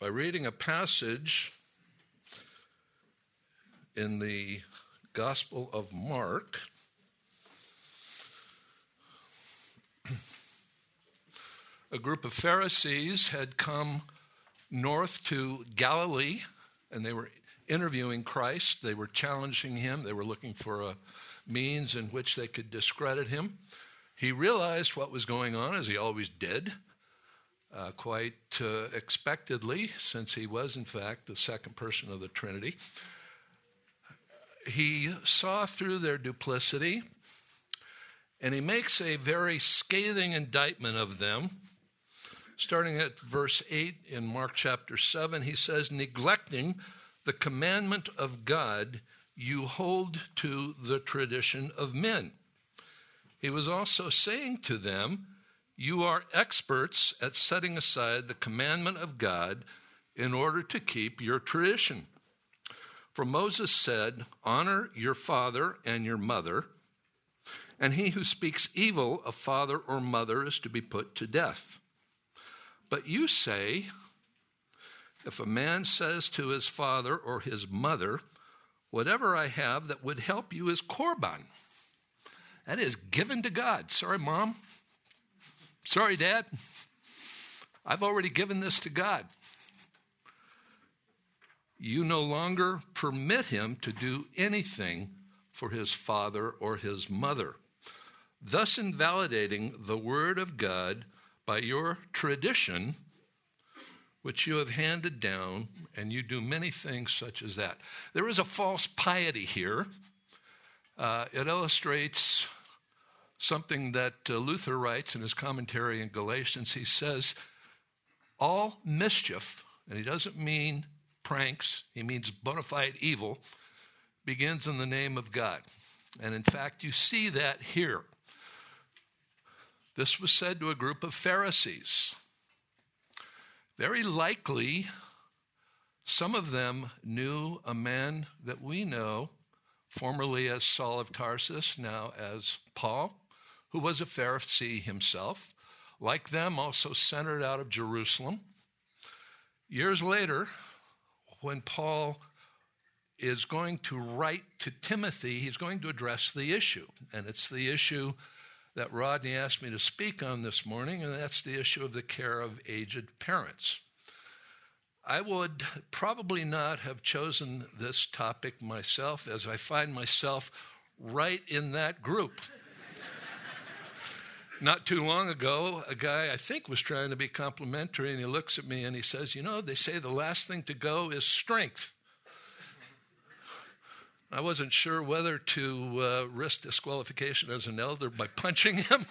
by reading a passage in the Gospel of Mark. A group of Pharisees had come north to Galilee and they were interviewing Christ. They were challenging him. They were looking for a means in which they could discredit him. He realized what was going on, as he always did, uh, quite uh, expectedly, since he was, in fact, the second person of the Trinity. He saw through their duplicity, and he makes a very scathing indictment of them. Starting at verse 8 in Mark chapter 7, he says, Neglecting the commandment of God, you hold to the tradition of men. He was also saying to them, You are experts at setting aside the commandment of God in order to keep your tradition. For Moses said, Honor your father and your mother, and he who speaks evil of father or mother is to be put to death. But you say, if a man says to his father or his mother, Whatever I have that would help you is korban, that is given to God. Sorry, mom. Sorry, dad. I've already given this to God. You no longer permit him to do anything for his father or his mother, thus invalidating the word of God by your tradition which you have handed down, and you do many things such as that. There is a false piety here. Uh, it illustrates something that uh, Luther writes in his commentary in Galatians. He says, All mischief, and he doesn't mean pranks, he means bona fide evil, begins in the name of God. And in fact, you see that here. This was said to a group of Pharisees. Very likely, some of them knew a man that we know, formerly as Saul of Tarsus, now as Paul, who was a Pharisee himself, like them, also centered out of Jerusalem. Years later, when Paul is going to write to Timothy, he's going to address the issue. And it's the issue that Rodney asked me to speak on this morning, and that's the issue of the care of aged parents. I would probably not have chosen this topic myself, as I find myself right in that group. Not too long ago, a guy I think was trying to be complimentary, and he looks at me and he says, You know, they say the last thing to go is strength. I wasn't sure whether to uh, risk disqualification as an elder by punching him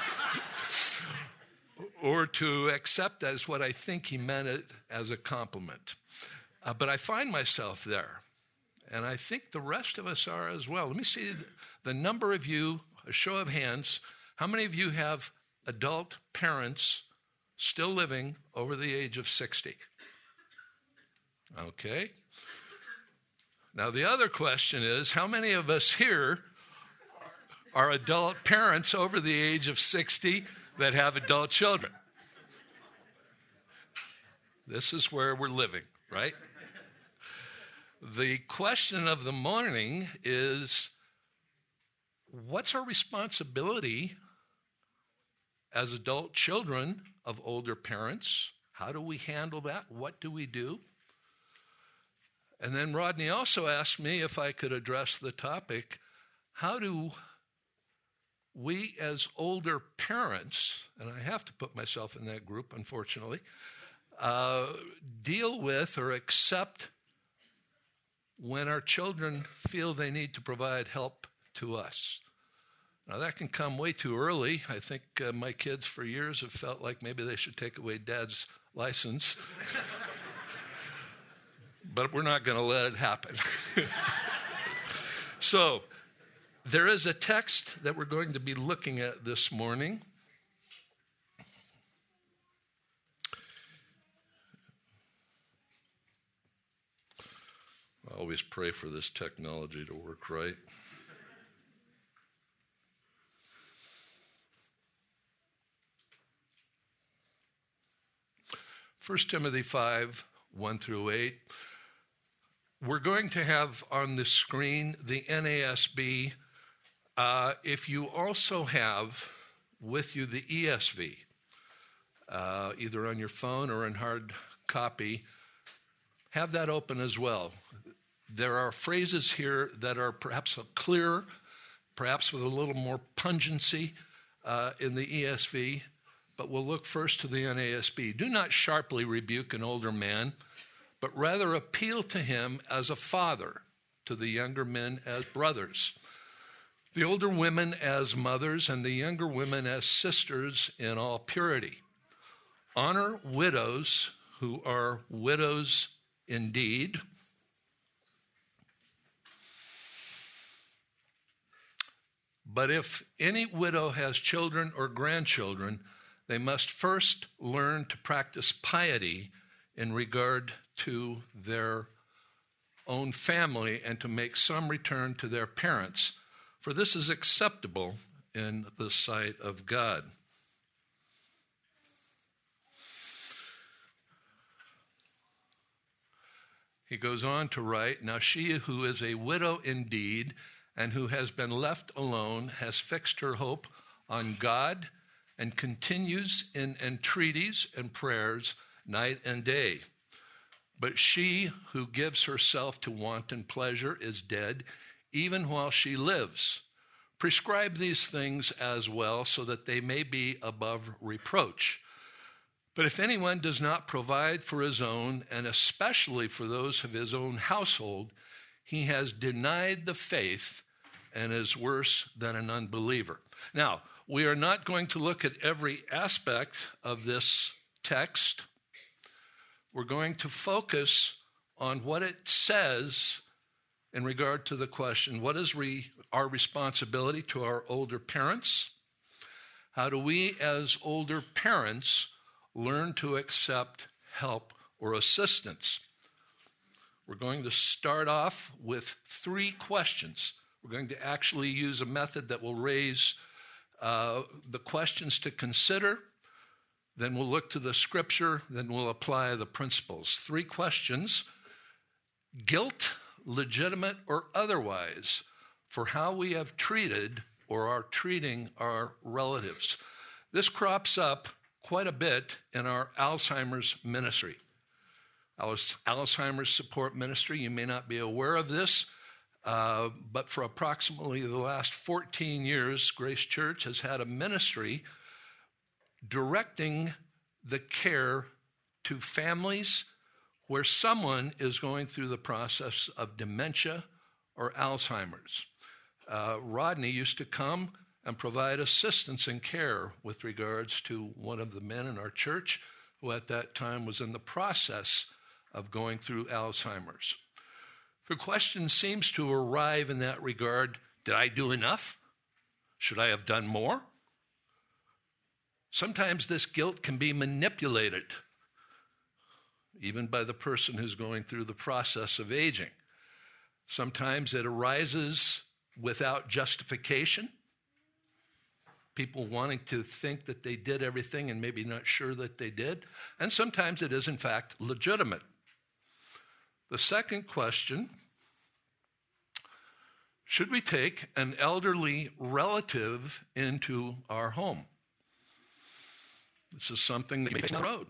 or to accept as what I think he meant it as a compliment. Uh, but I find myself there, and I think the rest of us are as well. Let me see the number of you, a show of hands. How many of you have adult parents still living over the age of 60? Okay. Now, the other question is how many of us here are adult parents over the age of 60 that have adult children? This is where we're living, right? The question of the morning is what's our responsibility as adult children of older parents? How do we handle that? What do we do? And then Rodney also asked me if I could address the topic how do we, as older parents, and I have to put myself in that group, unfortunately, uh, deal with or accept when our children feel they need to provide help to us? Now, that can come way too early. I think uh, my kids for years have felt like maybe they should take away dad's license but we're not going to let it happen. so, there is a text that we're going to be looking at this morning. I always pray for this technology to work right. 1 Timothy 5 1 through 8. We're going to have on the screen the NASB. Uh, if you also have with you the ESV, uh, either on your phone or in hard copy, have that open as well. There are phrases here that are perhaps clearer, perhaps with a little more pungency uh, in the ESV, but we'll look first to the NASB. Do not sharply rebuke an older man, but rather appeal to him as a father, to the younger men as brothers, the older women as mothers, and the younger women as sisters in all purity. Honor widows who are widows indeed. But if any widow has children or grandchildren, they must first learn to practice piety in regard to their own family and to make some return to their parents, for this is acceptable in the sight of God. He goes on to write Now she who is a widow indeed and who has been left alone has fixed her hope on God and continues in entreaties and prayers night and day. But she who gives herself to wanton pleasure is dead, even while she lives. Prescribe these things as well, so that they may be above reproach. But if anyone does not provide for his own, and especially for those of his own household, he has denied the faith and is worse than an unbeliever. Now, we are not going to look at every aspect of this text. We're going to focus on what it says in regard to the question what is re- our responsibility to our older parents? How do we, as older parents, learn to accept help or assistance? We're going to start off with three questions. We're going to actually use a method that will raise uh, the questions to consider. Then we'll look to the scripture. Then we'll apply the principles. Three questions guilt, legitimate or otherwise, for how we have treated or are treating our relatives. This crops up quite a bit in our Alzheimer's ministry. Alzheimer's support ministry, you may not be aware of this. Uh, but for approximately the last 14 years, Grace Church has had a ministry directing the care to families where someone is going through the process of dementia or Alzheimer's. Uh, Rodney used to come and provide assistance and care with regards to one of the men in our church who at that time was in the process of going through Alzheimer's. The question seems to arrive in that regard Did I do enough? Should I have done more? Sometimes this guilt can be manipulated, even by the person who's going through the process of aging. Sometimes it arises without justification. People wanting to think that they did everything and maybe not sure that they did. And sometimes it is, in fact, legitimate. The second question should we take an elderly relative into our home? This is something that on the road.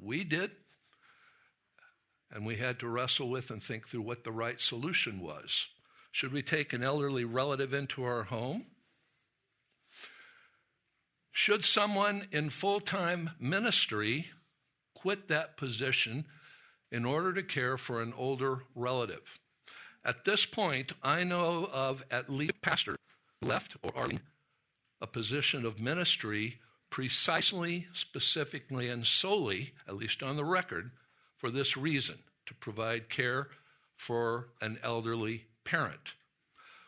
We did. And we had to wrestle with and think through what the right solution was. Should we take an elderly relative into our home? Should someone in full time ministry quit that position in order to care for an older relative. At this point, I know of at least a pastor left or are in a position of ministry precisely, specifically, and solely, at least on the record, for this reason to provide care for an elderly parent.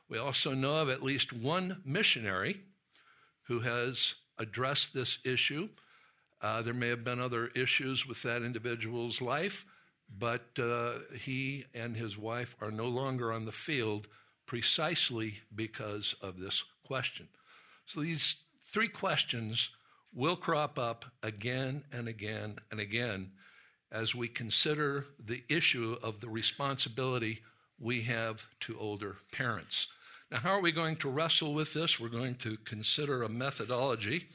We also know of at least one missionary who has addressed this issue. Uh, there may have been other issues with that individual's life, but uh, he and his wife are no longer on the field precisely because of this question. So these three questions will crop up again and again and again as we consider the issue of the responsibility we have to older parents. Now, how are we going to wrestle with this? We're going to consider a methodology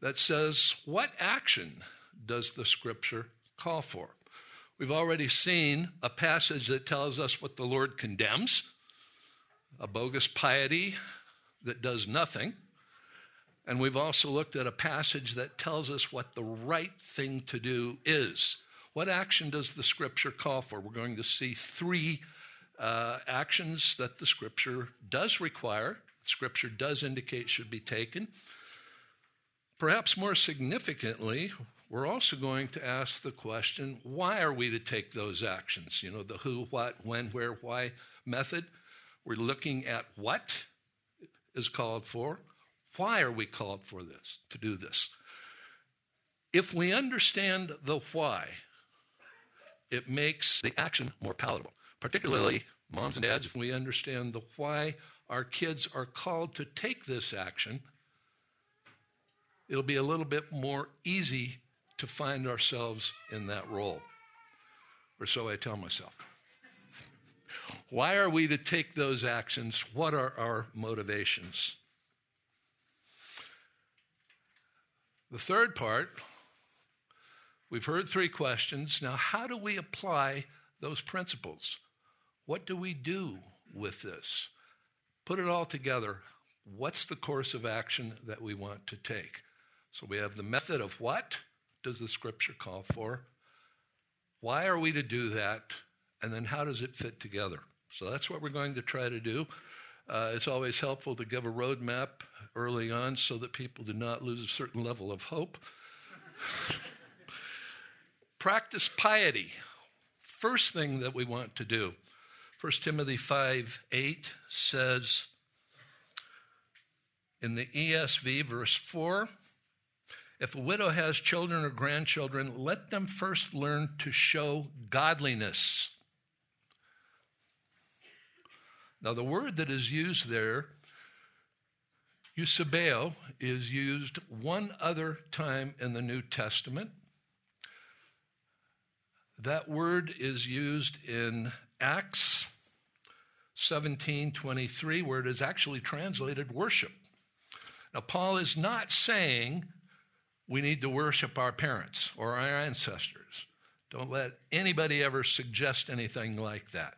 that says, what action does the scripture call for? We've already seen a passage that tells us what the Lord condemns a bogus piety that does nothing. And we've also looked at a passage that tells us what the right thing to do is. What action does the scripture call for? We're going to see three uh, actions that the scripture does require, scripture does indicate should be taken. Perhaps more significantly, we're also going to ask the question why are we to take those actions? You know, the who, what, when, where, why method. We're looking at what is called for. Why are we called for this, to do this? If we understand the why, it makes the action more palatable. Particularly, moms and dads, if we understand the why our kids are called to take this action, it'll be a little bit more easy to find ourselves in that role. Or so I tell myself. Why are we to take those actions? What are our motivations? The third part, we've heard three questions. Now, how do we apply those principles? What do we do with this? Put it all together. What's the course of action that we want to take? So we have the method of what does the scripture call for? Why are we to do that? And then how does it fit together? So that's what we're going to try to do. Uh, it's always helpful to give a roadmap early on so that people do not lose a certain level of hope. Practice piety. First thing that we want to do. 1 Timothy 5 8 says in the ESV, verse 4 if a widow has children or grandchildren, let them first learn to show godliness. Now, the word that is used there, eusebeo, is used one other time in the New Testament. That word is used in Acts 17:23 where it is actually translated worship. Now Paul is not saying we need to worship our parents or our ancestors. Don't let anybody ever suggest anything like that.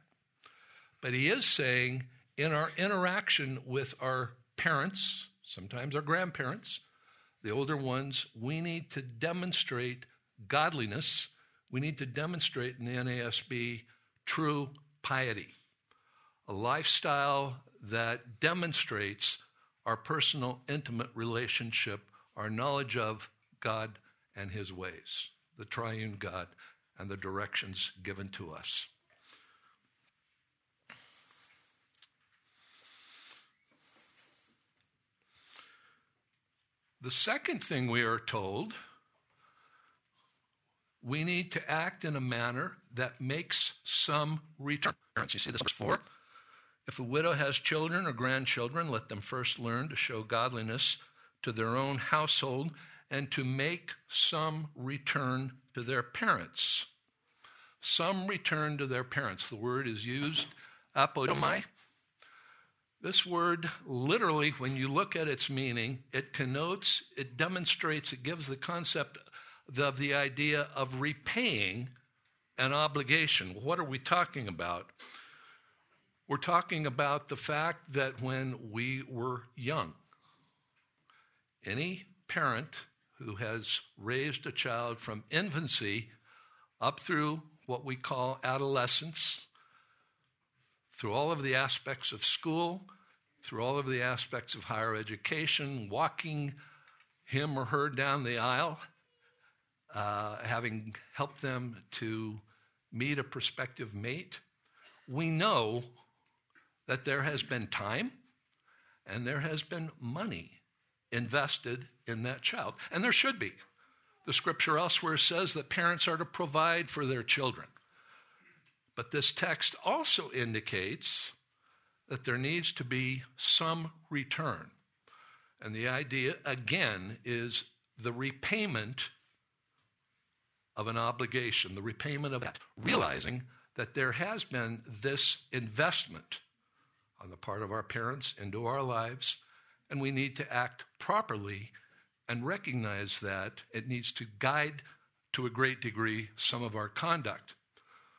But he is saying in our interaction with our parents, sometimes our grandparents, the older ones, we need to demonstrate godliness. We need to demonstrate in the NASB true piety, a lifestyle that demonstrates our personal, intimate relationship, our knowledge of God and his ways, the triune God and the directions given to us. The second thing we are told, we need to act in a manner that makes some return. You see this verse 4? If a widow has children or grandchildren, let them first learn to show godliness to their own household and to make some return to their parents. Some return to their parents. The word is used, apodomai. This word, literally, when you look at its meaning, it connotes, it demonstrates, it gives the concept of the idea of repaying an obligation. What are we talking about? We're talking about the fact that when we were young, any parent who has raised a child from infancy up through what we call adolescence, through all of the aspects of school, through all of the aspects of higher education, walking him or her down the aisle, uh, having helped them to meet a prospective mate, we know that there has been time and there has been money invested in that child. And there should be. The scripture elsewhere says that parents are to provide for their children. But this text also indicates that there needs to be some return. And the idea, again, is the repayment of an obligation, the repayment of that, realizing that there has been this investment on the part of our parents into our lives, and we need to act properly and recognize that it needs to guide to a great degree some of our conduct.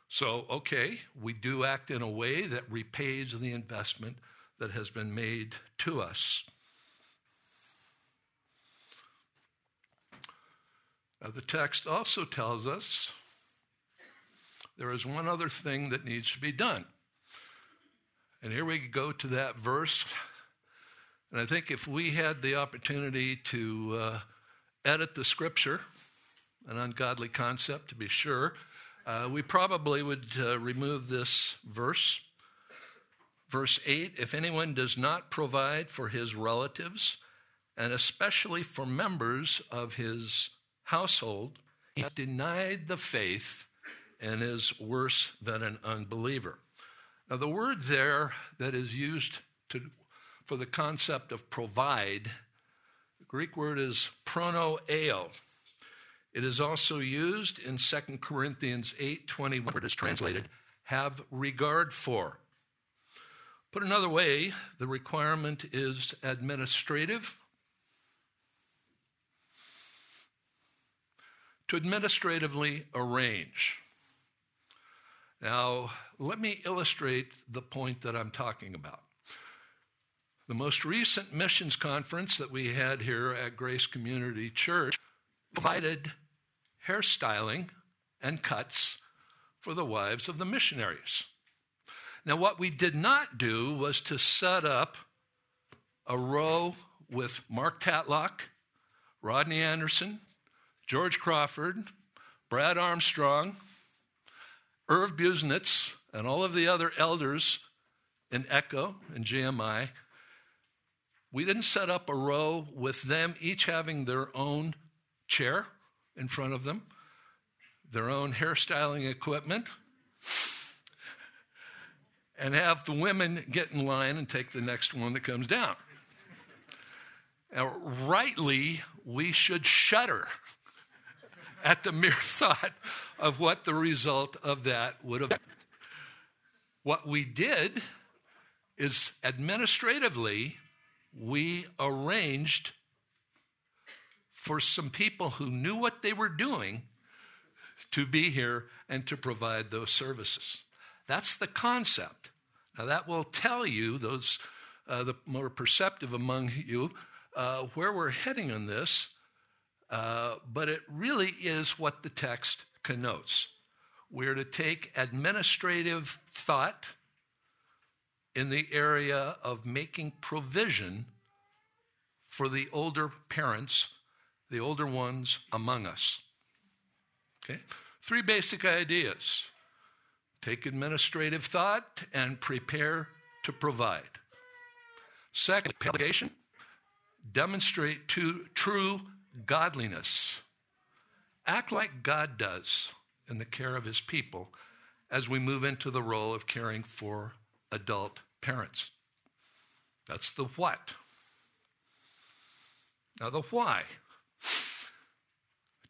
So, okay, we do act in a way that repays the investment that has been made to us. Now, the text also tells us there is one other thing that needs to be done. And here we go to that verse. And I think if we had the opportunity to uh, edit the scripture, an ungodly concept to be sure, uh, we probably would uh, remove this verse. Verse 8 If anyone does not provide for his relatives, and especially for members of his household, he has denied the faith and is worse than an unbeliever. Now, the word there that is used to, for the concept of provide, the Greek word is pronoeo. It is also used in 2 Corinthians 8:21, where it is translated, have regard for. Put another way, the requirement is administrative. To administratively arrange. Now, let me illustrate the point that I'm talking about. The most recent missions conference that we had here at Grace Community Church provided hairstyling and cuts for the wives of the missionaries. Now, what we did not do was to set up a row with Mark Tatlock, Rodney Anderson, George Crawford, Brad Armstrong, Irv Busenitz and all of the other elders in Echo and GMI, we didn't set up a row with them each having their own chair in front of them, their own hairstyling equipment, and have the women get in line and take the next one that comes down. Now, rightly, we should shudder at the mere thought of what the result of that would have been. What we did is administratively, we arranged for some people who knew what they were doing to be here and to provide those services. That's the concept. Now, that will tell you, those uh, the more perceptive among you, uh, where we're heading on this uh, but it really is what the text connotes. We're to take administrative thought in the area of making provision for the older parents, the older ones among us. Okay? Three basic ideas take administrative thought and prepare to provide. Second, delegation, demonstrate to, true godliness. Act like God does in the care of his people as we move into the role of caring for adult parents. That's the what. Now, the why.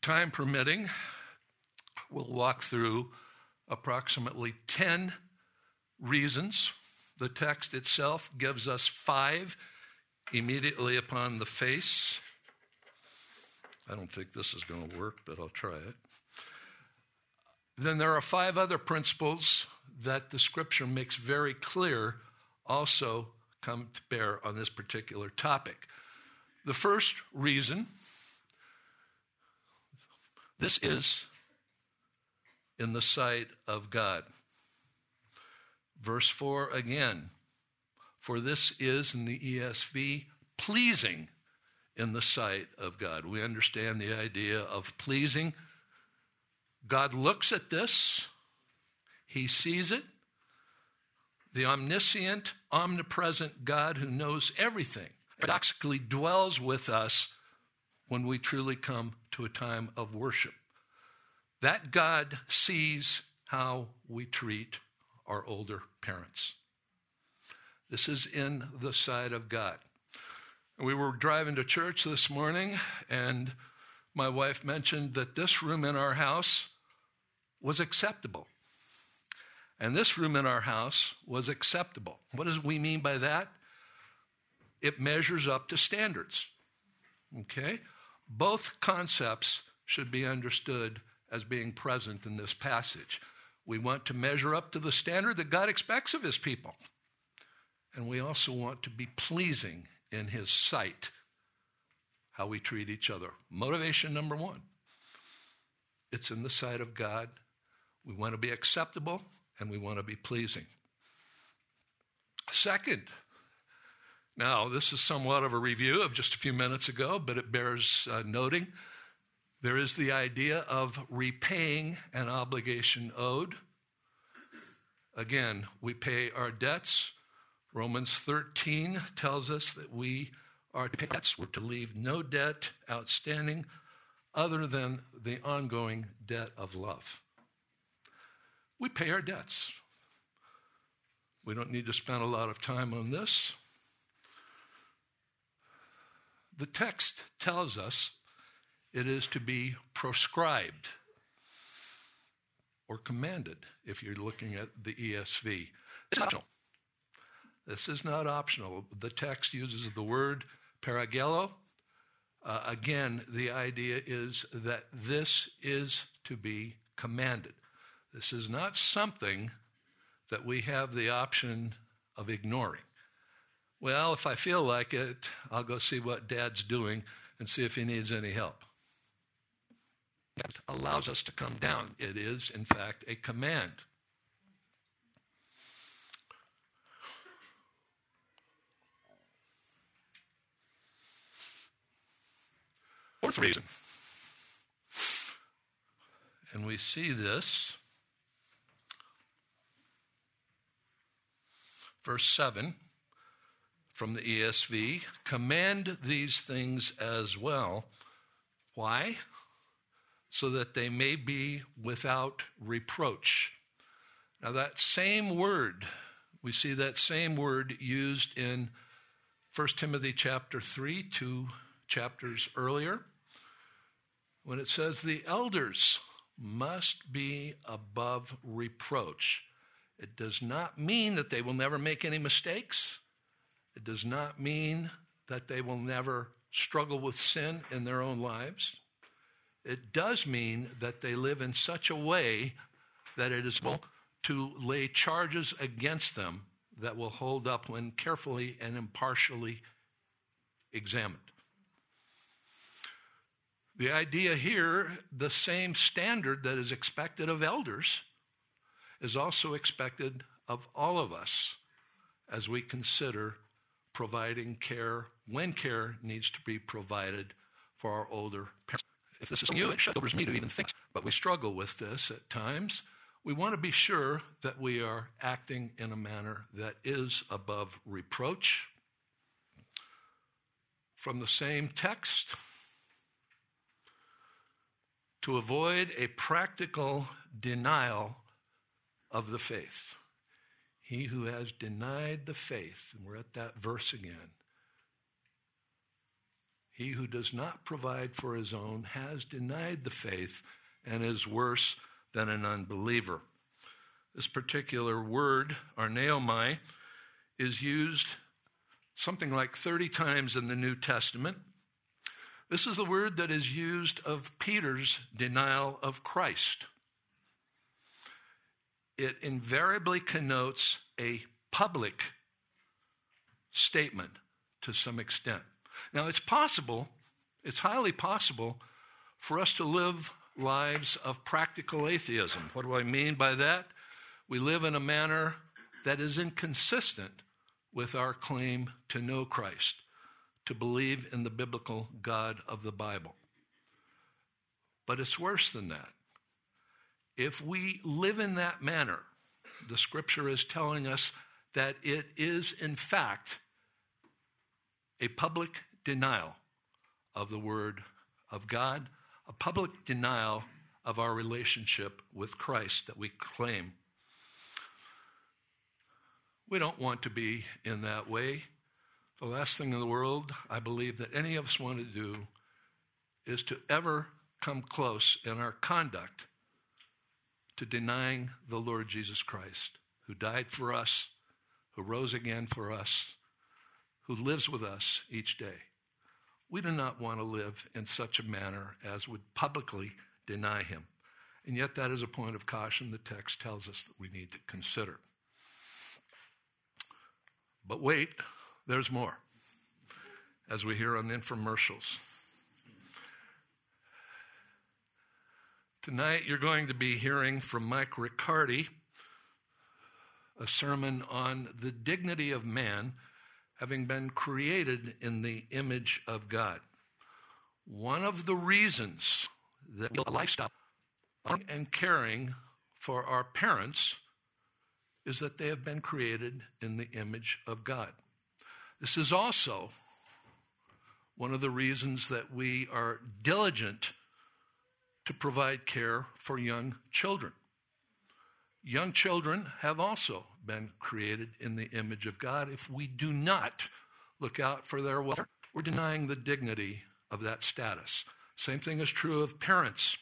Time permitting, we'll walk through approximately 10 reasons. The text itself gives us five immediately upon the face. I don't think this is going to work, but I'll try it. Then there are five other principles that the scripture makes very clear also come to bear on this particular topic. The first reason this is in the sight of God. Verse 4 again, for this is in the ESV pleasing in the sight of God. We understand the idea of pleasing. God looks at this, He sees it. The omniscient, omnipresent God who knows everything paradoxically dwells with us when we truly come to a time of worship. That God sees how we treat our older parents. This is in the sight of God. We were driving to church this morning, and my wife mentioned that this room in our house was acceptable. And this room in our house was acceptable. What does we mean by that? It measures up to standards. Okay? Both concepts should be understood as being present in this passage. We want to measure up to the standard that God expects of his people. And we also want to be pleasing in his sight, how we treat each other. Motivation number one it's in the sight of God. We want to be acceptable and we want to be pleasing. Second, now this is somewhat of a review of just a few minutes ago, but it bears uh, noting. There is the idea of repaying an obligation owed. Again, we pay our debts. Romans 13 tells us that we are to pay debts. We're to leave no debt outstanding other than the ongoing debt of love. We pay our debts. We don't need to spend a lot of time on this. The text tells us it is to be proscribed or commanded if you're looking at the ESV. It's optional. This is not optional. The text uses the word paragelo. Uh, again, the idea is that this is to be commanded. This is not something that we have the option of ignoring. Well, if I feel like it, I'll go see what dad's doing and see if he needs any help that allows us to come down. It is, in fact, a command. Fourth reason, and we see this, verse 7 from the ESV command these things as well. Why? so that they may be without reproach. Now, that same word, we see that same word used in 1 Timothy chapter 3, two chapters earlier, when it says the elders must be above reproach. It does not mean that they will never make any mistakes. It does not mean that they will never struggle with sin in their own lives it does mean that they live in such a way that it is able to lay charges against them that will hold up when carefully and impartially examined. The idea here, the same standard that is expected of elders, is also expected of all of us as we consider providing care when care needs to be provided for our older parents if this is you, it shoulders me to even think. But we struggle with this at times. We want to be sure that we are acting in a manner that is above reproach. From the same text, to avoid a practical denial of the faith. He who has denied the faith, and we're at that verse again, he who does not provide for his own has denied the faith and is worse than an unbeliever. This particular word, arneomai, is used something like 30 times in the New Testament. This is the word that is used of Peter's denial of Christ. It invariably connotes a public statement to some extent. Now, it's possible, it's highly possible for us to live lives of practical atheism. What do I mean by that? We live in a manner that is inconsistent with our claim to know Christ, to believe in the biblical God of the Bible. But it's worse than that. If we live in that manner, the scripture is telling us that it is, in fact, a public denial of the Word of God, a public denial of our relationship with Christ that we claim. We don't want to be in that way. The last thing in the world I believe that any of us want to do is to ever come close in our conduct to denying the Lord Jesus Christ, who died for us, who rose again for us, who lives with us each day. We do not want to live in such a manner as would publicly deny him. And yet, that is a point of caution the text tells us that we need to consider. But wait, there's more, as we hear on the infomercials. Tonight, you're going to be hearing from Mike Riccardi a sermon on the dignity of man having been created in the image of God. One of the reasons that a lifestyle and caring for our parents is that they have been created in the image of God. This is also one of the reasons that we are diligent to provide care for young children. Young children have also been created in the image of God. If we do not look out for their welfare, we're denying the dignity of that status. Same thing is true of parents.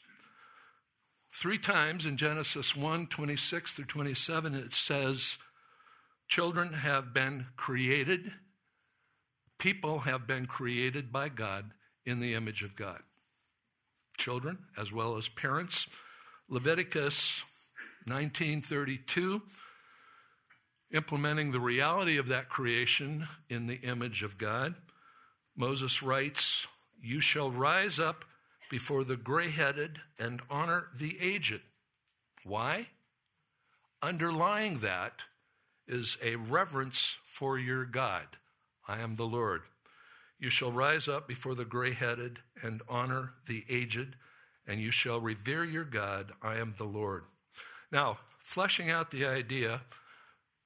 Three times in Genesis 1 26 through 27, it says, Children have been created, people have been created by God in the image of God. Children as well as parents. Leviticus 1932, implementing the reality of that creation in the image of God. Moses writes, You shall rise up before the gray headed and honor the aged. Why? Underlying that is a reverence for your God. I am the Lord. You shall rise up before the gray headed and honor the aged, and you shall revere your God. I am the Lord. Now, fleshing out the idea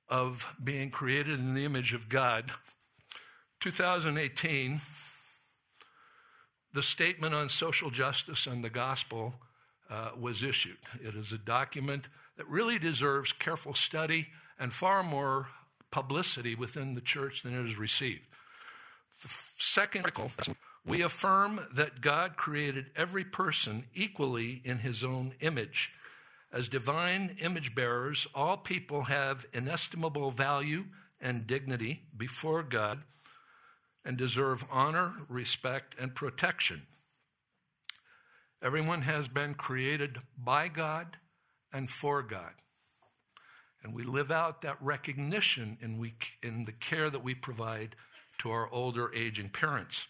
of being created in the image of God, 2018 the statement on social justice and the gospel uh, was issued. It is a document that really deserves careful study and far more publicity within the church than it has received. The second article, we affirm that God created every person equally in his own image. As divine image bearers, all people have inestimable value and dignity before God and deserve honor, respect, and protection. Everyone has been created by God and for God. And we live out that recognition in, we, in the care that we provide to our older, aging parents.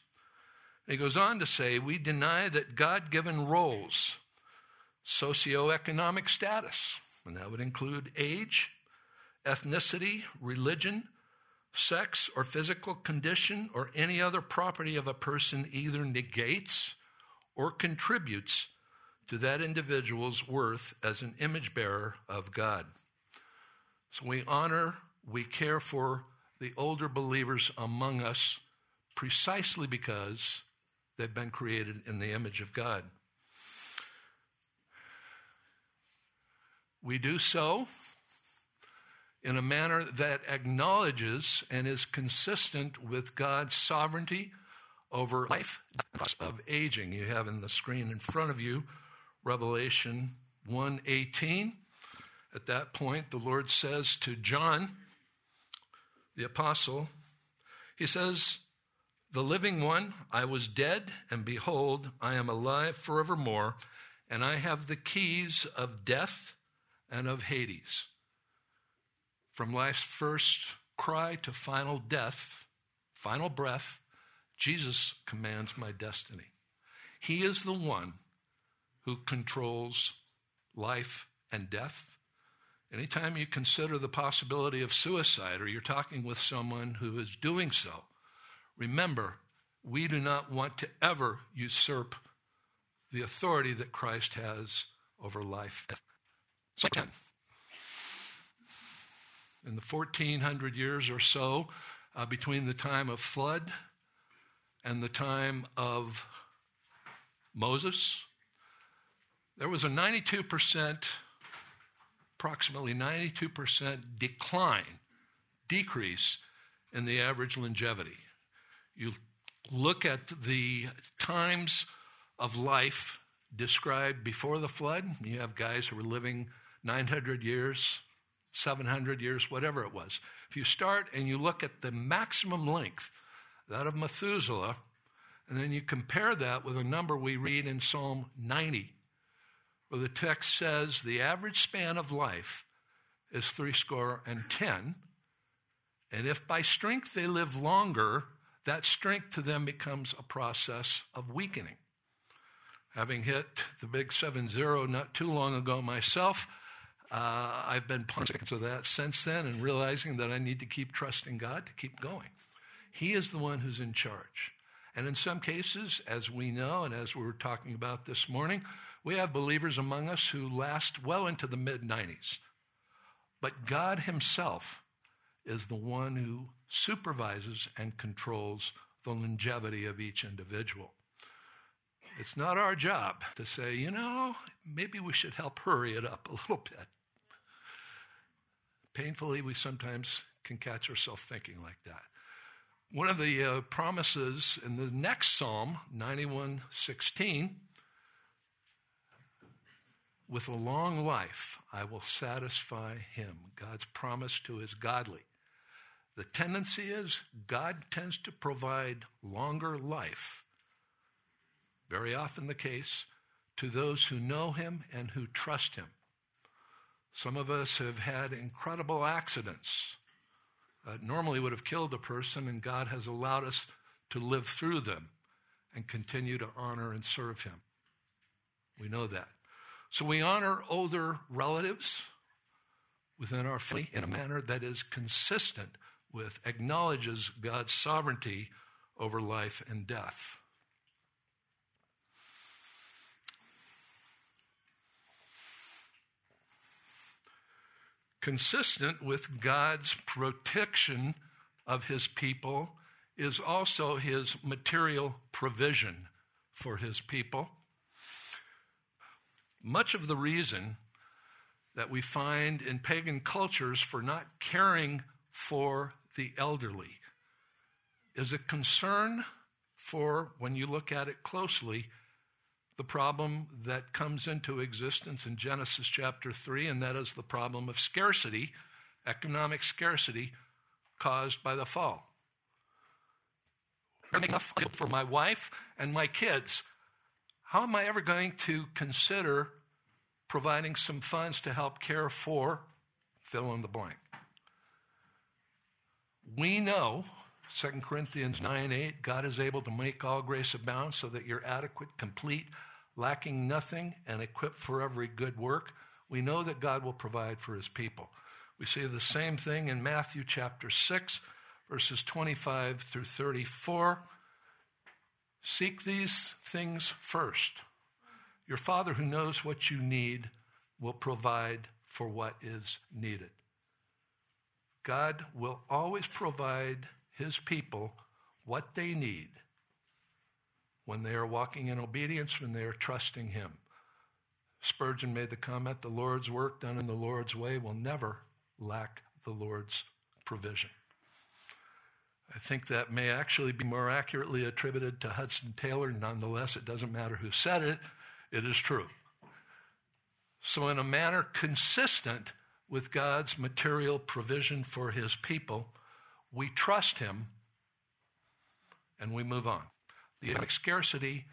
he goes on to say, we deny that God given roles, socioeconomic status, and that would include age, ethnicity, religion, sex, or physical condition, or any other property of a person either negates or contributes to that individual's worth as an image bearer of God. So we honor, we care for the older believers among us precisely because they've been created in the image of God. We do so in a manner that acknowledges and is consistent with God's sovereignty over life of aging. You have in the screen in front of you Revelation 1:18. At that point the Lord says to John the apostle, he says, "The living one, I was dead and behold, I am alive forevermore, and I have the keys of death and of Hades." From life's first cry to final death, final breath, Jesus commands my destiny. He is the one who controls life and death. Anytime you consider the possibility of suicide or you're talking with someone who is doing so, remember, we do not want to ever usurp the authority that Christ has over life. So, in the 1400 years or so uh, between the time of flood and the time of Moses, there was a 92%, approximately 92% decline, decrease in the average longevity. You look at the times of life described before the flood. You have guys who were living 900 years, 700 years, whatever it was. If you start and you look at the maximum length, that of Methuselah, and then you compare that with a number we read in Psalm 90, where the text says the average span of life is threescore and ten. And if by strength they live longer, that strength to them becomes a process of weakening. Having hit the big 7 0 not too long ago myself, uh, I've been conscious of that since then and realizing that I need to keep trusting God to keep going. He is the one who's in charge. And in some cases, as we know and as we were talking about this morning, we have believers among us who last well into the mid 90s. But God Himself is the one who supervises and controls the longevity of each individual. It's not our job to say, you know, maybe we should help hurry it up a little bit. Painfully, we sometimes can catch ourselves thinking like that. One of the uh, promises in the next Psalm, 91:16, with a long life I will satisfy him. God's promise to his godly. The tendency is God tends to provide longer life, very often the case, to those who know him and who trust him. Some of us have had incredible accidents that normally would have killed a person, and God has allowed us to live through them and continue to honor and serve him. We know that. So we honor older relatives within our family in a manner that is consistent with, acknowledges God's sovereignty over life and death. Consistent with God's protection of his people is also his material provision for his people. Much of the reason that we find in pagan cultures for not caring for the elderly is a concern for, when you look at it closely, the problem that comes into existence in Genesis chapter 3, and that is the problem of scarcity, economic scarcity caused by the fall. For my wife and my kids. How am I ever going to consider providing some funds to help care for fill in the blank? We know 2 Corinthians 9 8, God is able to make all grace abound so that you're adequate, complete, lacking nothing, and equipped for every good work. We know that God will provide for his people. We see the same thing in Matthew chapter 6, verses 25 through 34. Seek these things first. Your Father who knows what you need will provide for what is needed. God will always provide his people what they need when they are walking in obedience, when they are trusting him. Spurgeon made the comment the Lord's work done in the Lord's way will never lack the Lord's provision. I think that may actually be more accurately attributed to Hudson Taylor. Nonetheless, it doesn't matter who said it, it is true. So, in a manner consistent with God's material provision for his people, we trust him and we move on. The economic scarcity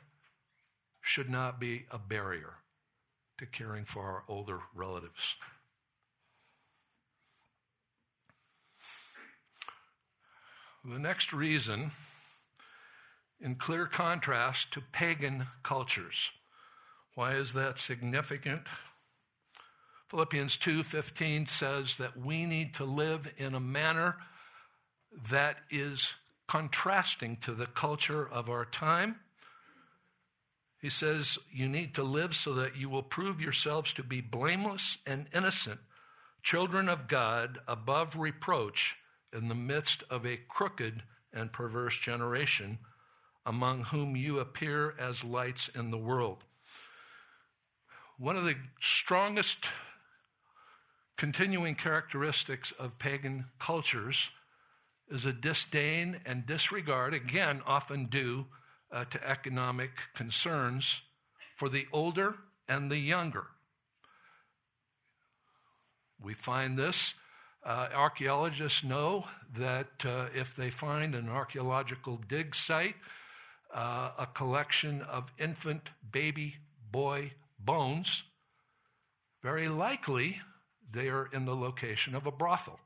should not be a barrier to caring for our older relatives. The next reason, in clear contrast to pagan cultures, why is that significant? Philippians 2:15 says that we need to live in a manner that is contrasting to the culture of our time. He says you need to live so that you will prove yourselves to be blameless and innocent, children of God, above reproach in the midst of a crooked and perverse generation, among whom you appear as lights in the world. One of the strongest continuing characteristics of pagan cultures is a disdain and disregard, again, often due uh, to economic concerns, for the older and the younger. We find this. Uh, archaeologists know that uh, if they find an archaeological dig site, uh, a collection of infant baby boy bones, very likely they are in the location of a brothel.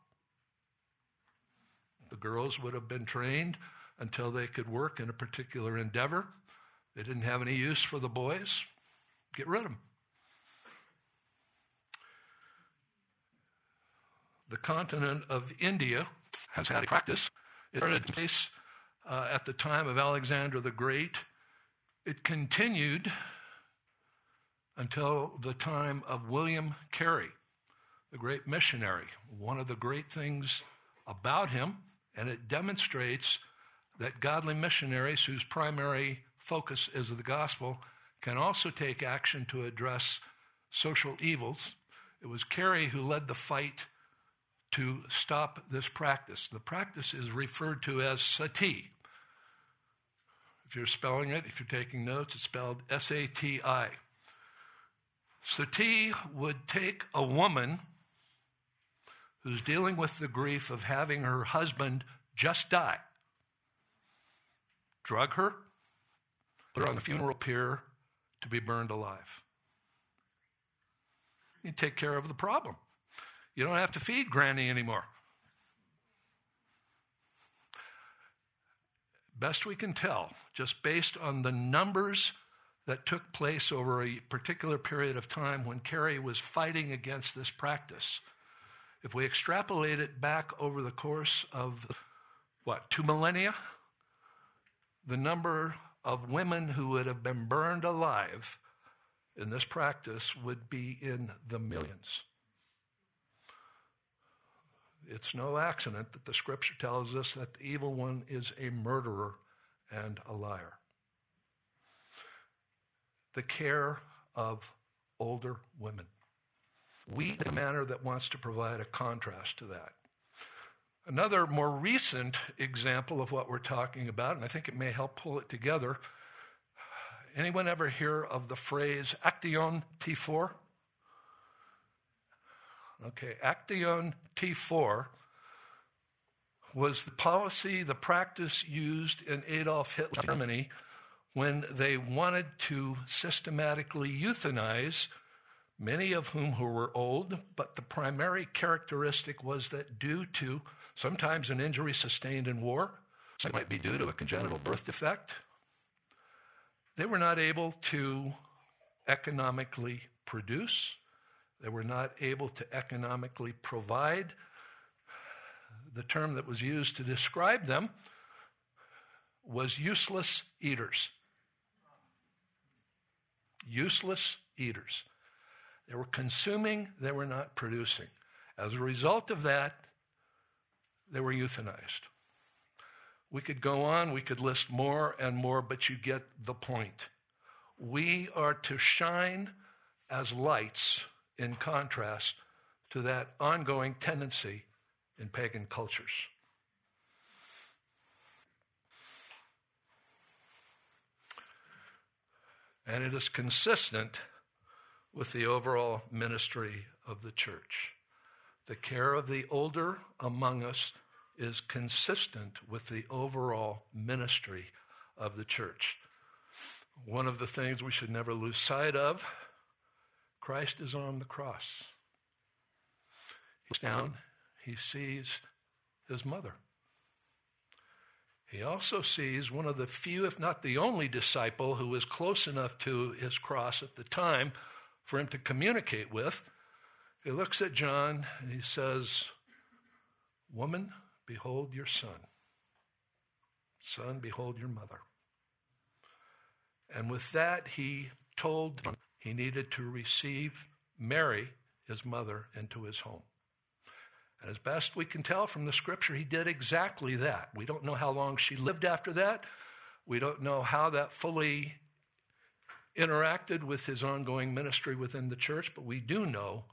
The girls would have been trained until they could work in a particular endeavor. They didn't have any use for the boys. Get rid of them. The continent of India has had a practice. It started in place uh, at the time of Alexander the Great. It continued until the time of William Carey, the great missionary. One of the great things about him, and it demonstrates that godly missionaries whose primary focus is the gospel can also take action to address social evils. It was Carey who led the fight to stop this practice. The practice is referred to as sati. If you're spelling it, if you're taking notes, it's spelled S A T I. Sati would take a woman who's dealing with the grief of having her husband just die, drug her, put her on the funeral pyre to be burned alive. You take care of the problem. You don't have to feed Granny anymore. Best we can tell, just based on the numbers that took place over a particular period of time when Carey was fighting against this practice. If we extrapolate it back over the course of, what, two millennia, the number of women who would have been burned alive in this practice would be in the millions. It's no accident that the scripture tells us that the evil one is a murderer and a liar the care of older women. We, in a manner that wants to provide a contrast to that. Another more recent example of what we're talking about, and I think it may help pull it together. Anyone ever hear of the phrase Action T4? Okay, Action T4 was the policy, the practice used in Adolf Hitler Germany when they wanted to systematically euthanize many of whom who were old, but the primary characteristic was that due to sometimes an injury sustained in war, it might be due to a congenital birth defect, they were not able to economically produce, they were not able to economically provide. The term that was used to describe them was useless eaters useless eaters. They were consuming, they were not producing. As a result of that, they were euthanized. We could go on, we could list more and more, but you get the point. We are to shine as lights in contrast to that ongoing tendency in pagan cultures. And it is consistent with the overall ministry of the church. The care of the older among us is consistent with the overall ministry of the church. One of the things we should never lose sight of Christ is on the cross. He's down, he sees his mother. He also sees one of the few, if not the only disciple who was close enough to his cross at the time for him to communicate with. He looks at John and he says, Woman, behold your son. Son, behold your mother. And with that, he told he needed to receive Mary, his mother, into his home. And as best we can tell from the scripture, he did exactly that. We don't know how long she lived after that. We don't know how that fully interacted with his ongoing ministry within the church, but we do know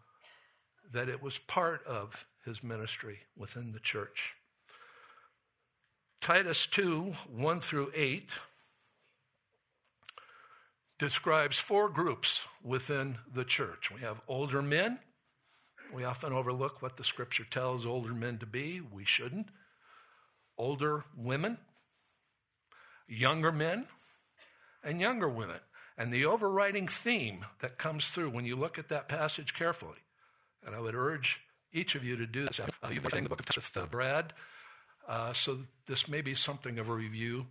that it was part of his ministry within the church. Titus 2 1 through 8 describes four groups within the church. We have older men. We often overlook what the scripture tells older men to be. We shouldn't. Older women, younger men, and younger women. And the overriding theme that comes through when you look at that passage carefully, and I would urge each of you to do this. Uh, you've been reading the book of with uh, Brad, uh, so this may be something of a review.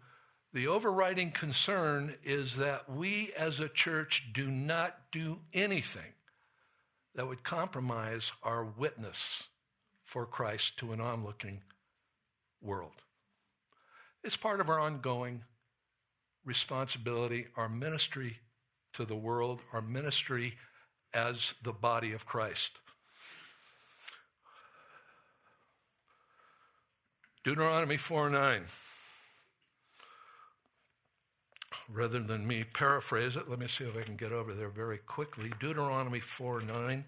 The overriding concern is that we as a church do not do anything that would compromise our witness for Christ to an onlooking world. It's part of our ongoing responsibility, our ministry to the world, our ministry as the body of Christ. Deuteronomy 4 9. Rather than me paraphrase it, let me see if I can get over there very quickly. Deuteronomy 4 9.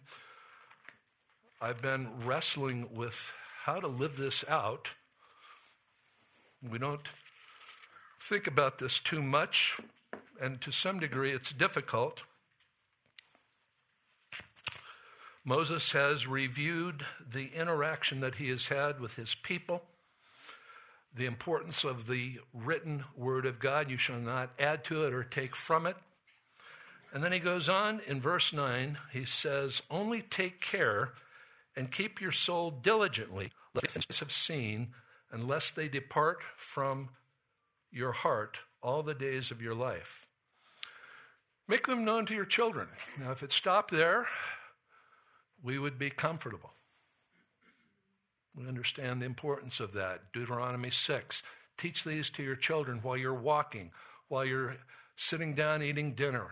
I've been wrestling with how to live this out. We don't think about this too much, and to some degree it's difficult. Moses has reviewed the interaction that he has had with his people the importance of the written word of God. You shall not add to it or take from it. And then he goes on in verse 9, he says, Only take care and keep your soul diligently, lest have seen, unless they depart from your heart all the days of your life. Make them known to your children. Now, if it stopped there, we would be comfortable. We understand the importance of that. Deuteronomy 6. Teach these to your children while you're walking, while you're sitting down eating dinner,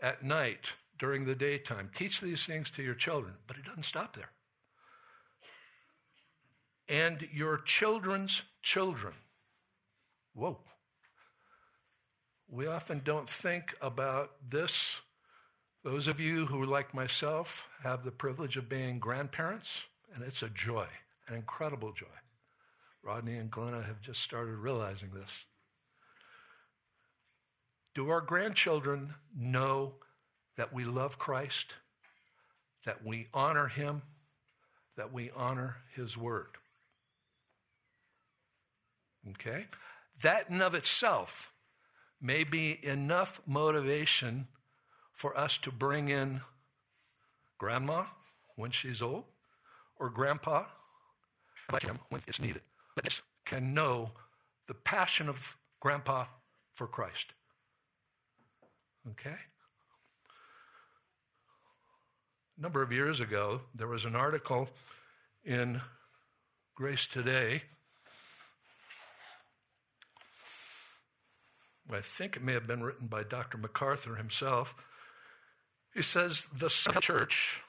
at night, during the daytime. Teach these things to your children. But it doesn't stop there. And your children's children. Whoa. We often don't think about this. Those of you who, like myself, have the privilege of being grandparents, and it's a joy an incredible joy. Rodney and Glenna have just started realizing this. Do our grandchildren know that we love Christ, that we honor Him, that we honor His Word? Okay? That in of itself may be enough motivation for us to bring in grandma when she's old, or grandpa like him when it's needed. But can know the passion of grandpa for Christ. Okay? A number of years ago, there was an article in Grace Today. I think it may have been written by Dr. MacArthur himself. He says the church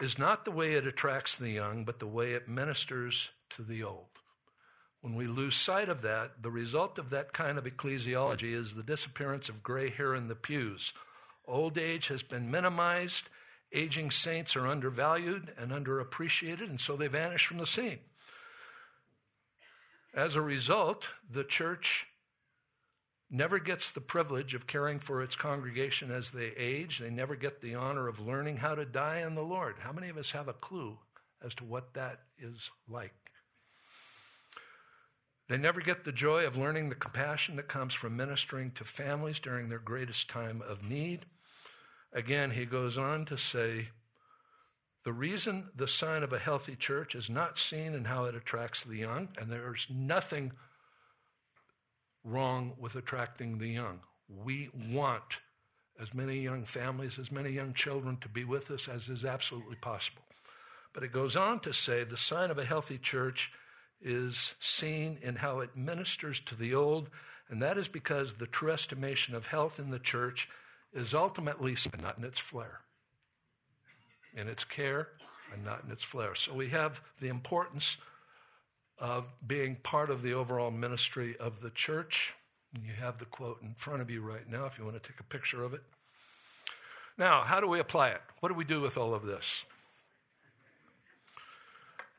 is not the way it attracts the young, but the way it ministers to the old. When we lose sight of that, the result of that kind of ecclesiology is the disappearance of gray hair in the pews. Old age has been minimized, aging saints are undervalued and underappreciated, and so they vanish from the scene. As a result, the church never gets the privilege of caring for its congregation as they age. They never get the honor of learning how to die in the Lord. How many of us have a clue as to what that is like? They never get the joy of learning the compassion that comes from ministering to families during their greatest time of need. Again, he goes on to say, the reason the sign of a healthy church is not seen in how it attracts the young, and there's nothing wrong with attracting the young. We want as many young families, as many young children to be with us as is absolutely possible. But it goes on to say the sign of a healthy church is seen in how it ministers to the old, and that is because the true estimation of health in the church is ultimately not in its flare, in its care and not in its flare. So we have the importance of being part of the overall ministry of the church. You have the quote in front of you right now if you want to take a picture of it. Now, how do we apply it? What do we do with all of this?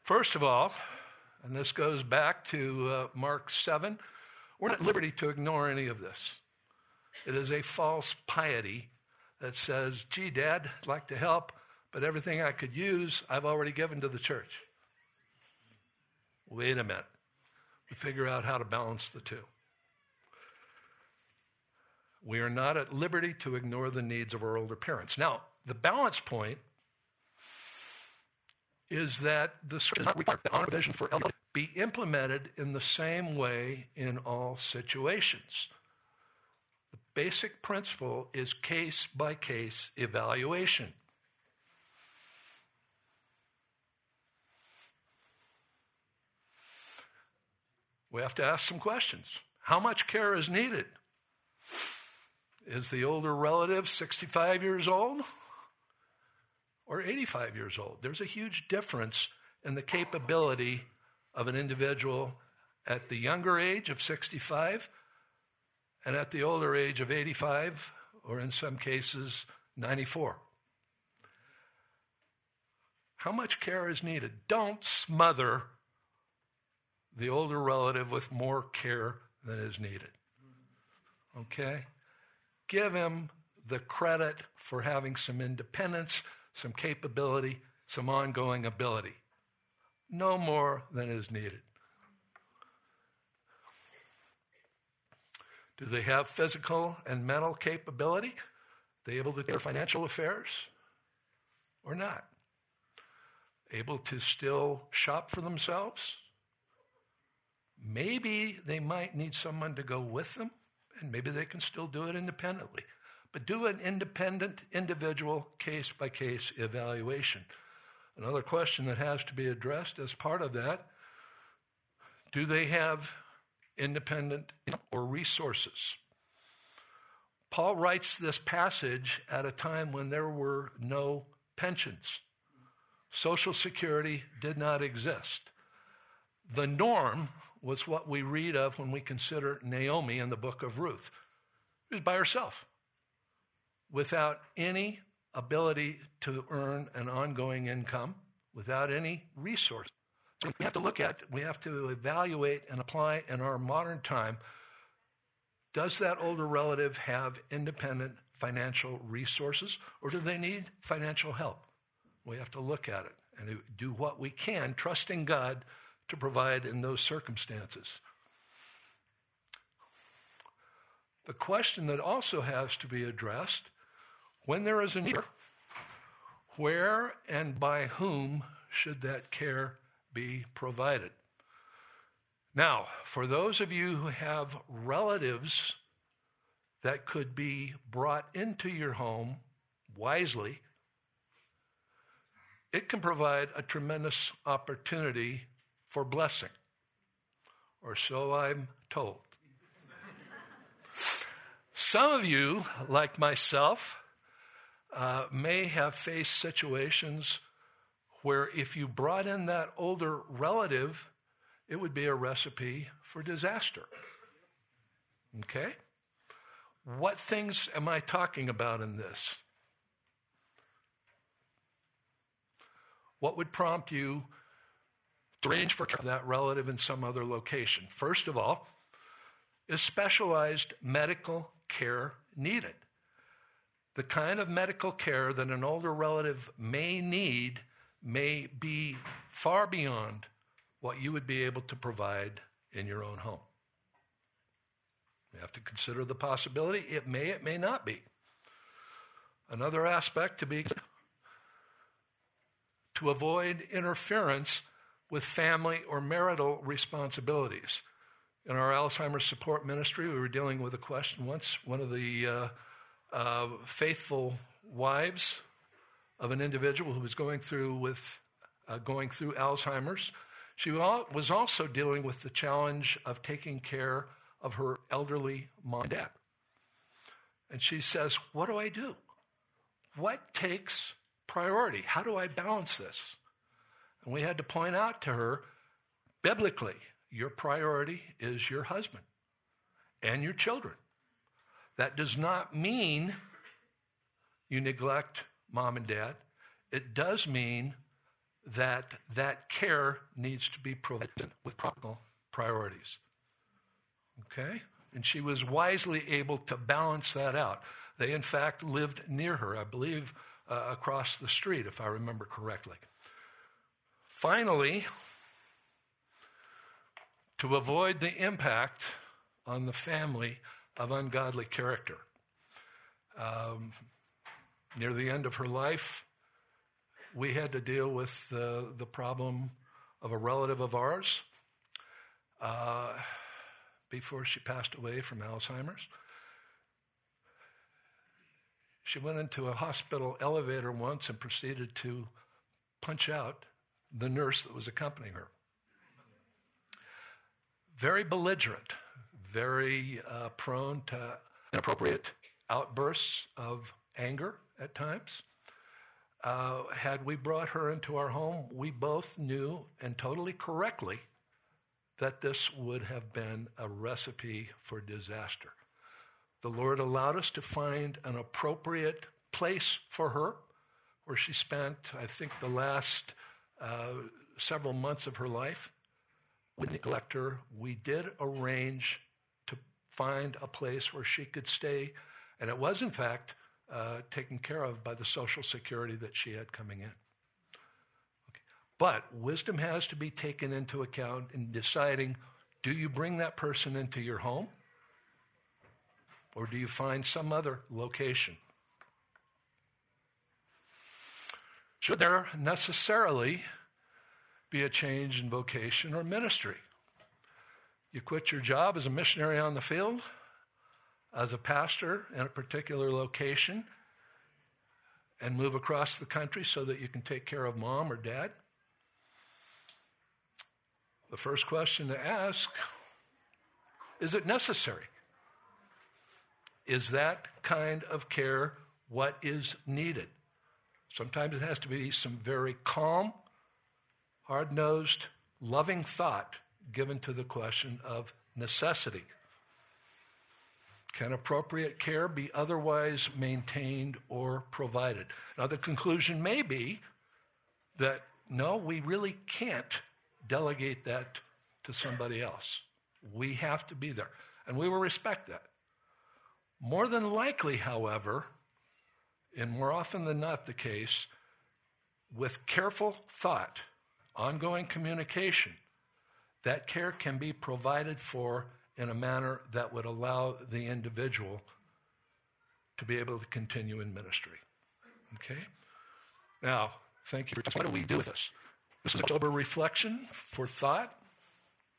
First of all, and this goes back to uh, Mark 7, we're not at liberty to ignore any of this. It is a false piety that says, gee, Dad, I'd like to help, but everything I could use, I've already given to the church. Wait a minute. We figure out how to balance the two. We are not at liberty to ignore the needs of our older parents. Now, the balance point is that the honor provision for elderly be implemented in the same way in all situations. The basic principle is case by case evaluation. We have to ask some questions. How much care is needed? Is the older relative 65 years old or 85 years old? There's a huge difference in the capability of an individual at the younger age of 65 and at the older age of 85, or in some cases, 94. How much care is needed? Don't smother the older relative with more care than is needed. Okay? Give him the credit for having some independence, some capability, some ongoing ability. No more than is needed. Do they have physical and mental capability? Are they able to do their financial affairs or not? Able to still shop for themselves? Maybe they might need someone to go with them, and maybe they can still do it independently. But do an independent, individual, case by case evaluation. Another question that has to be addressed as part of that do they have independent or resources? Paul writes this passage at a time when there were no pensions. Social Security did not exist. The norm was what we read of when we consider Naomi in the book of Ruth. She was by herself, without any ability to earn an ongoing income, without any resource. So we have to look at, we have to evaluate and apply in our modern time does that older relative have independent financial resources or do they need financial help? We have to look at it and do what we can, trusting God to provide in those circumstances. The question that also has to be addressed when there is a need, where and by whom should that care be provided? Now, for those of you who have relatives that could be brought into your home wisely, it can provide a tremendous opportunity for blessing, or so I'm told. Some of you, like myself, uh, may have faced situations where if you brought in that older relative, it would be a recipe for disaster. Okay? What things am I talking about in this? What would prompt you arrange for that relative in some other location. First of all, is specialized medical care needed? The kind of medical care that an older relative may need may be far beyond what you would be able to provide in your own home. You have to consider the possibility. It may, it may not be. Another aspect to be to avoid interference with family or marital responsibilities. In our Alzheimer's support ministry, we were dealing with a question once. One of the uh, uh, faithful wives of an individual who was going through with uh, going through Alzheimer's, she was also dealing with the challenge of taking care of her elderly mom and dad. And she says, "What do I do? What takes priority? How do I balance this?" And we had to point out to her biblically, your priority is your husband and your children. That does not mean you neglect mom and dad. It does mean that that care needs to be provided with proper priorities. Okay? And she was wisely able to balance that out. They, in fact, lived near her, I believe, uh, across the street, if I remember correctly. Finally, to avoid the impact on the family of ungodly character. Um, near the end of her life, we had to deal with the, the problem of a relative of ours uh, before she passed away from Alzheimer's. She went into a hospital elevator once and proceeded to punch out the nurse that was accompanying her. Very belligerent, very uh, prone to inappropriate outbursts of anger at times. Uh, had we brought her into our home, we both knew and totally correctly that this would have been a recipe for disaster. The Lord allowed us to find an appropriate place for her where she spent, I think, the last uh, several months of her life. We neglect her. We did arrange to find a place where she could stay, and it was, in fact, uh, taken care of by the Social Security that she had coming in. Okay. But wisdom has to be taken into account in deciding do you bring that person into your home or do you find some other location? Should there necessarily be a change in vocation or ministry? You quit your job as a missionary on the field as a pastor in a particular location and move across the country so that you can take care of mom or dad? The first question to ask is it necessary? Is that kind of care what is needed? Sometimes it has to be some very calm, hard nosed, loving thought given to the question of necessity. Can appropriate care be otherwise maintained or provided? Now, the conclusion may be that no, we really can't delegate that to somebody else. We have to be there. And we will respect that. More than likely, however, and more often than not the case, with careful thought, ongoing communication, that care can be provided for in a manner that would allow the individual to be able to continue in ministry. Okay? Now, thank you for what do we do with this? This is a sober reflection for thought,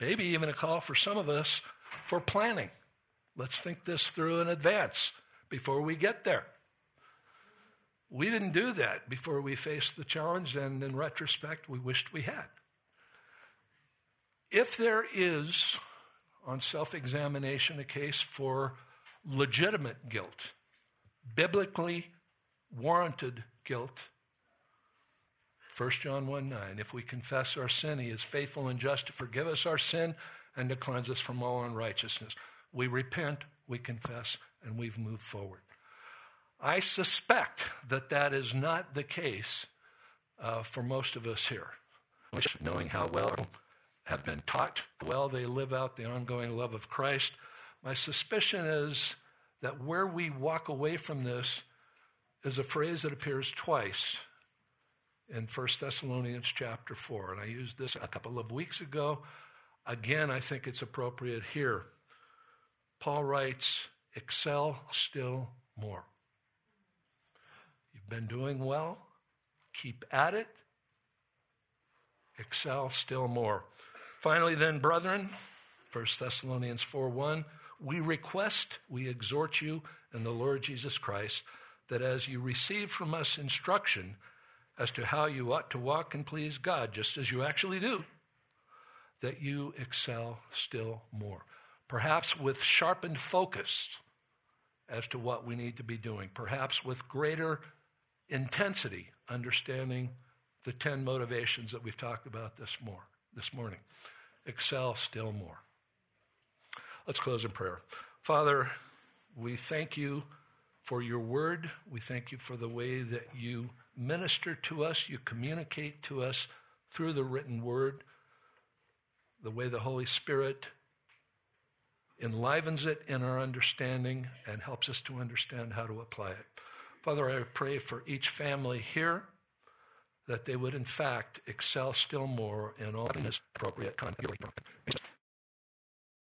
maybe even a call for some of us for planning. Let's think this through in advance before we get there. We didn't do that before we faced the challenge, and in retrospect, we wished we had. If there is on self examination a case for legitimate guilt, biblically warranted guilt. 1 John 1 9, if we confess our sin, he is faithful and just to forgive us our sin and to cleanse us from all unrighteousness. We repent, we confess, and we've moved forward. I suspect that that is not the case uh, for most of us here. Knowing how well have been taught well, they live out the ongoing love of Christ. My suspicion is that where we walk away from this is a phrase that appears twice in 1 Thessalonians chapter 4. And I used this a couple of weeks ago. Again, I think it's appropriate here. Paul writes, Excel still more. Been doing well, keep at it, excel still more. Finally, then, brethren, 1 Thessalonians 4 1, we request, we exhort you in the Lord Jesus Christ that as you receive from us instruction as to how you ought to walk and please God, just as you actually do, that you excel still more. Perhaps with sharpened focus as to what we need to be doing, perhaps with greater intensity, understanding the 10 motivations that we've talked about this more this morning. Excel still more. Let's close in prayer. Father, we thank you for your word. We thank you for the way that you minister to us, you communicate to us through the written word, the way the Holy Spirit enlivens it in our understanding and helps us to understand how to apply it. Father, I pray for each family here that they would, in fact, excel still more in all this appropriate conduct.